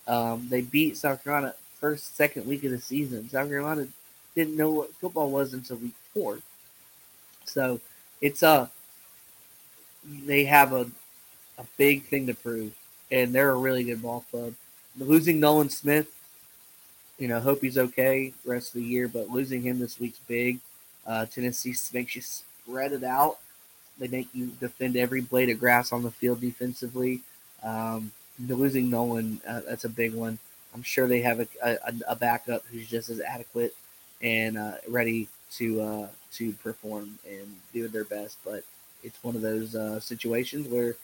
Um, they beat South Carolina first, second week of the season. South Carolina didn't know what football was until week four. So it's a they have a a big thing to prove, and they're a really good ball club. Losing Nolan Smith, you know, hope he's okay rest of the year, but losing him this week's big. Uh, Tennessee makes you spread it out. They make you defend every blade of grass on the field defensively. Um, losing Nolan, uh, that's a big one. I'm sure they have a, a, a backup who's just as adequate and uh, ready to uh, to perform and do their best. But it's one of those uh, situations where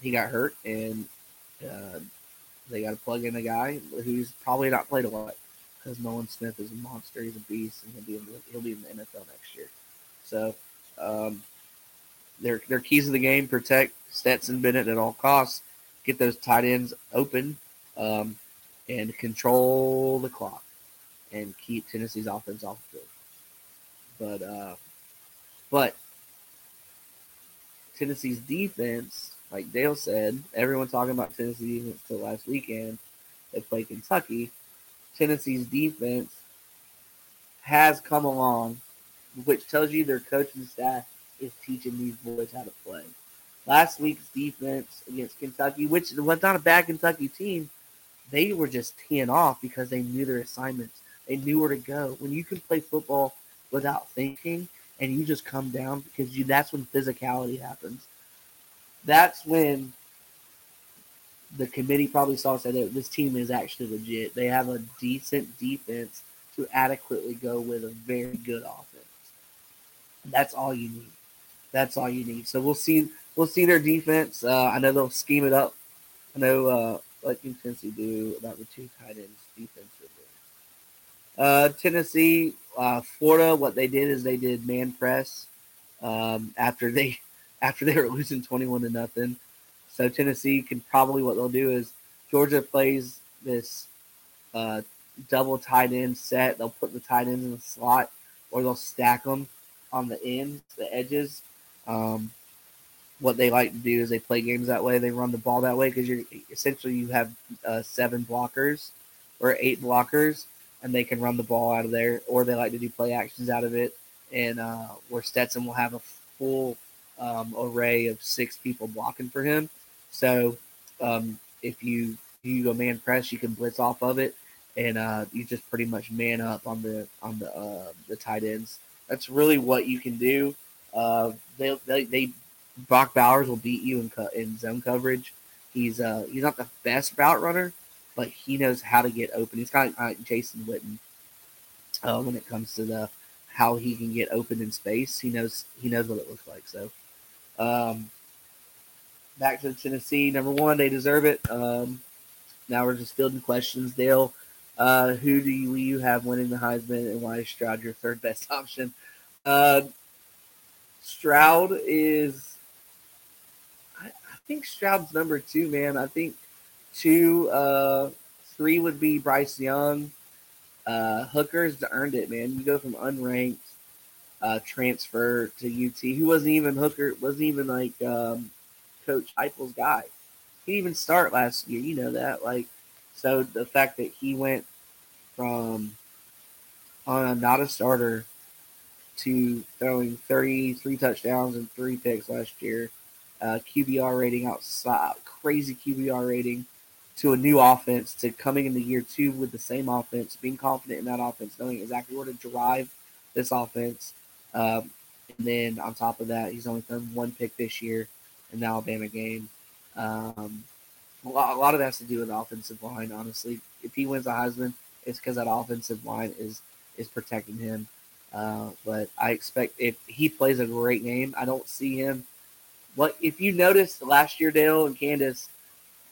he got hurt and uh, they got to plug in a guy who's probably not played a lot because Nolan Smith is a monster. He's a beast, and he'll be in the, he'll be in the NFL next year. So, um, their their keys of the game: protect Stetson Bennett at all costs, get those tight ends open, um, and control the clock, and keep Tennessee's offense off the field. But uh, but Tennessee's defense, like Dale said, everyone talking about Tennessee defense till last weekend. They played Kentucky. Tennessee's defense has come along, which tells you their coaching staff is teaching these boys how to play. Last week's defense against Kentucky, which was not a bad Kentucky team, they were just teeing off because they knew their assignments. They knew where to go. When you can play football without thinking and you just come down because you that's when physicality happens. That's when the committee probably saw said that this team is actually legit. They have a decent defense to adequately go with a very good offense. That's all you need. That's all you need. So we'll see. We'll see their defense. Uh, I know they'll scheme it up. I know, uh, like Tennessee do about the two tight ends defensively. Uh, Tennessee, uh, Florida. What they did is they did man press um, after they *laughs* after they were losing twenty-one to nothing. So Tennessee can probably what they'll do is Georgia plays this uh, double tight end set. They'll put the tight ends in the slot, or they'll stack them on the ends, the edges. Um, what they like to do is they play games that way. They run the ball that way because you're essentially you have uh, seven blockers or eight blockers, and they can run the ball out of there. Or they like to do play actions out of it, and uh, where Stetson will have a full um, array of six people blocking for him. So um, if you you go man press, you can blitz off of it, and uh, you just pretty much man up on the on the uh, the tight ends. That's really what you can do. Uh, they, they they Brock Bowers will beat you in in zone coverage. He's uh he's not the best route runner, but he knows how to get open. He's kind of like Jason Witten uh, when it comes to the how he can get open in space. He knows he knows what it looks like. So um, back to Tennessee. Number one, they deserve it. Um, now we're just fielding questions. Dale, uh, who do you, you have winning the Heisman, and why is Stroud your third best *laughs* option? Uh, Stroud is, I, I think Stroud's number two, man. I think two, uh, three would be Bryce Young. Uh, Hooker's earned it, man. You go from unranked uh, transfer to UT. Who wasn't even Hooker? Wasn't even like um, Coach Heupel's guy. He didn't even start last year. You know that. Like, so the fact that he went from on not a starter to throwing 33 touchdowns and three picks last year, uh, QBR rating outside, crazy QBR rating to a new offense, to coming into year two with the same offense, being confident in that offense, knowing exactly where to drive this offense. Um, and then on top of that, he's only thrown one pick this year in the Alabama game. Um, a, lot, a lot of that has to do with the offensive line, honestly. If he wins the Heisman, it's because that offensive line is is protecting him. Uh, but I expect if he plays a great game, I don't see him. What if you noticed last year, Dale and Candace,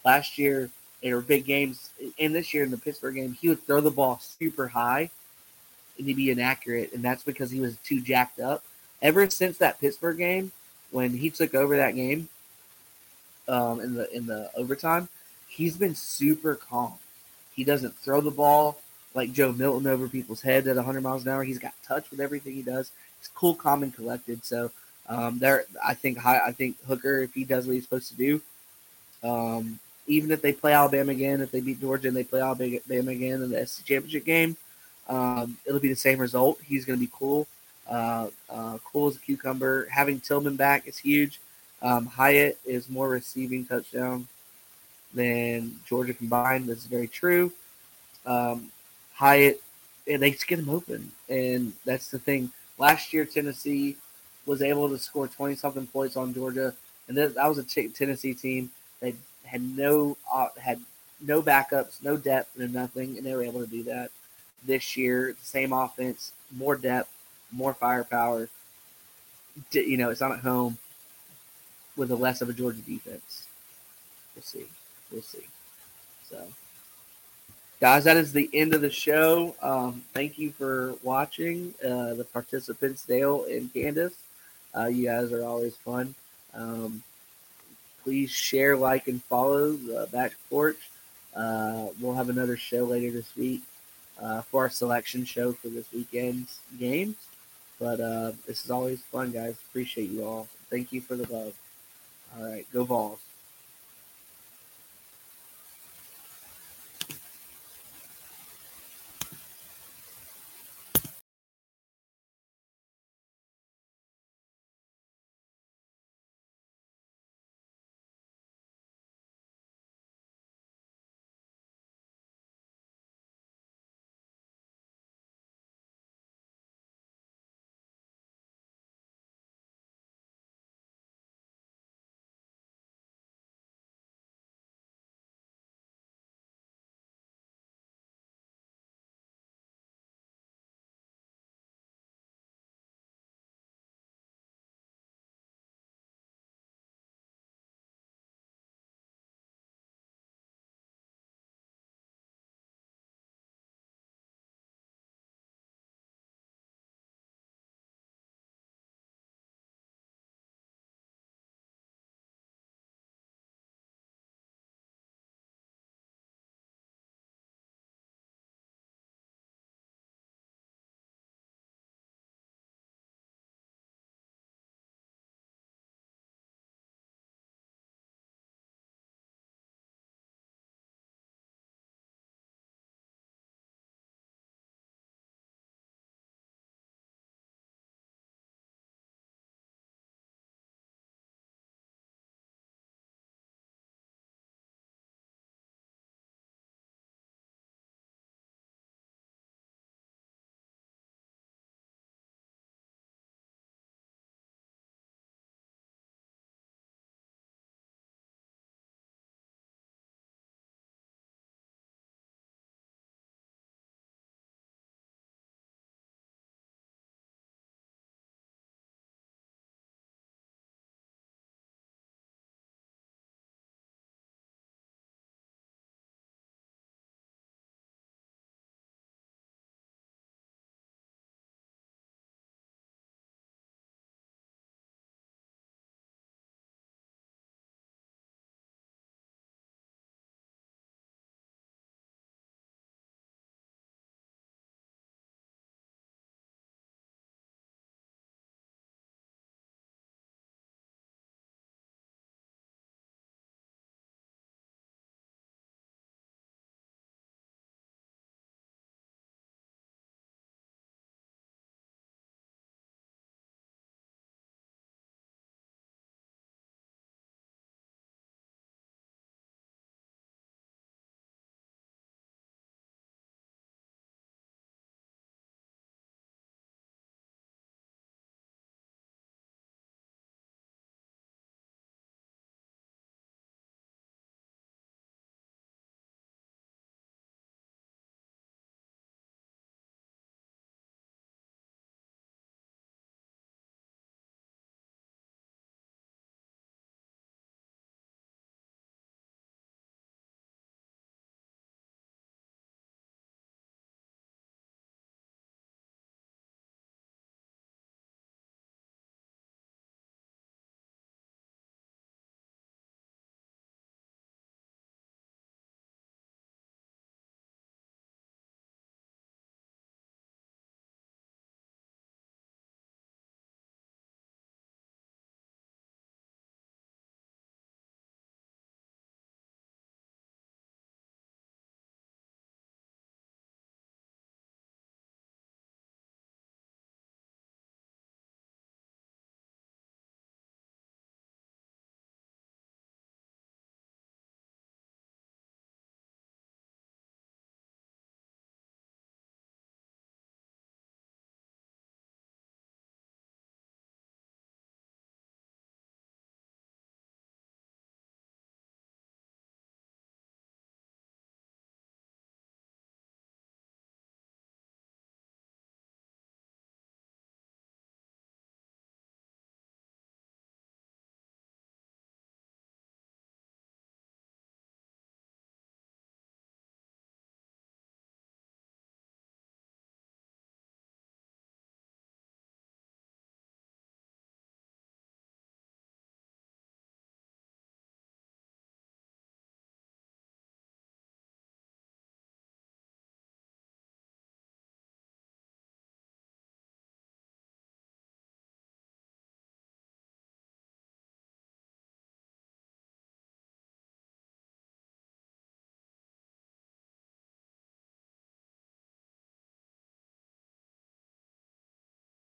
last year our big games, and this year in the Pittsburgh game, he would throw the ball super high and he'd be inaccurate, and that's because he was too jacked up. Ever since that Pittsburgh game, when he took over that game, um, in the in the overtime, he's been super calm. He doesn't throw the ball like Joe Milton over people's heads at 100 miles an hour. He's got touch with everything he does. He's cool, calm, and collected. So um, there, I think I think Hooker, if he does what he's supposed to do, um, even if they play Alabama again, if they beat Georgia and they play Alabama again in the SEC championship game, um, it'll be the same result. He's going to be cool, uh, uh, cool as a cucumber. Having Tillman back is huge. Um, Hyatt is more receiving touchdown than Georgia combined. This is very true. Um, Hyatt, and they just get him open, and that's the thing. Last year, Tennessee was able to score twenty something points on Georgia, and that, that was a t- Tennessee team that had no uh, had no backups, no depth, and nothing, and they were able to do that this year. The Same offense, more depth, more firepower. You know, it's not at home with a less of a Georgia defense. We'll see. We'll see. So, guys, that is the end of the show. Um, thank you for watching. Uh, the participants, Dale and Candace. Uh, you guys are always fun. Um, please share, like, and follow the Back Porch. Uh, we'll have another show later this week uh, for our selection show for this weekend's games. But uh, this is always fun, guys. Appreciate you all. Thank you for the love. All right, go Vols.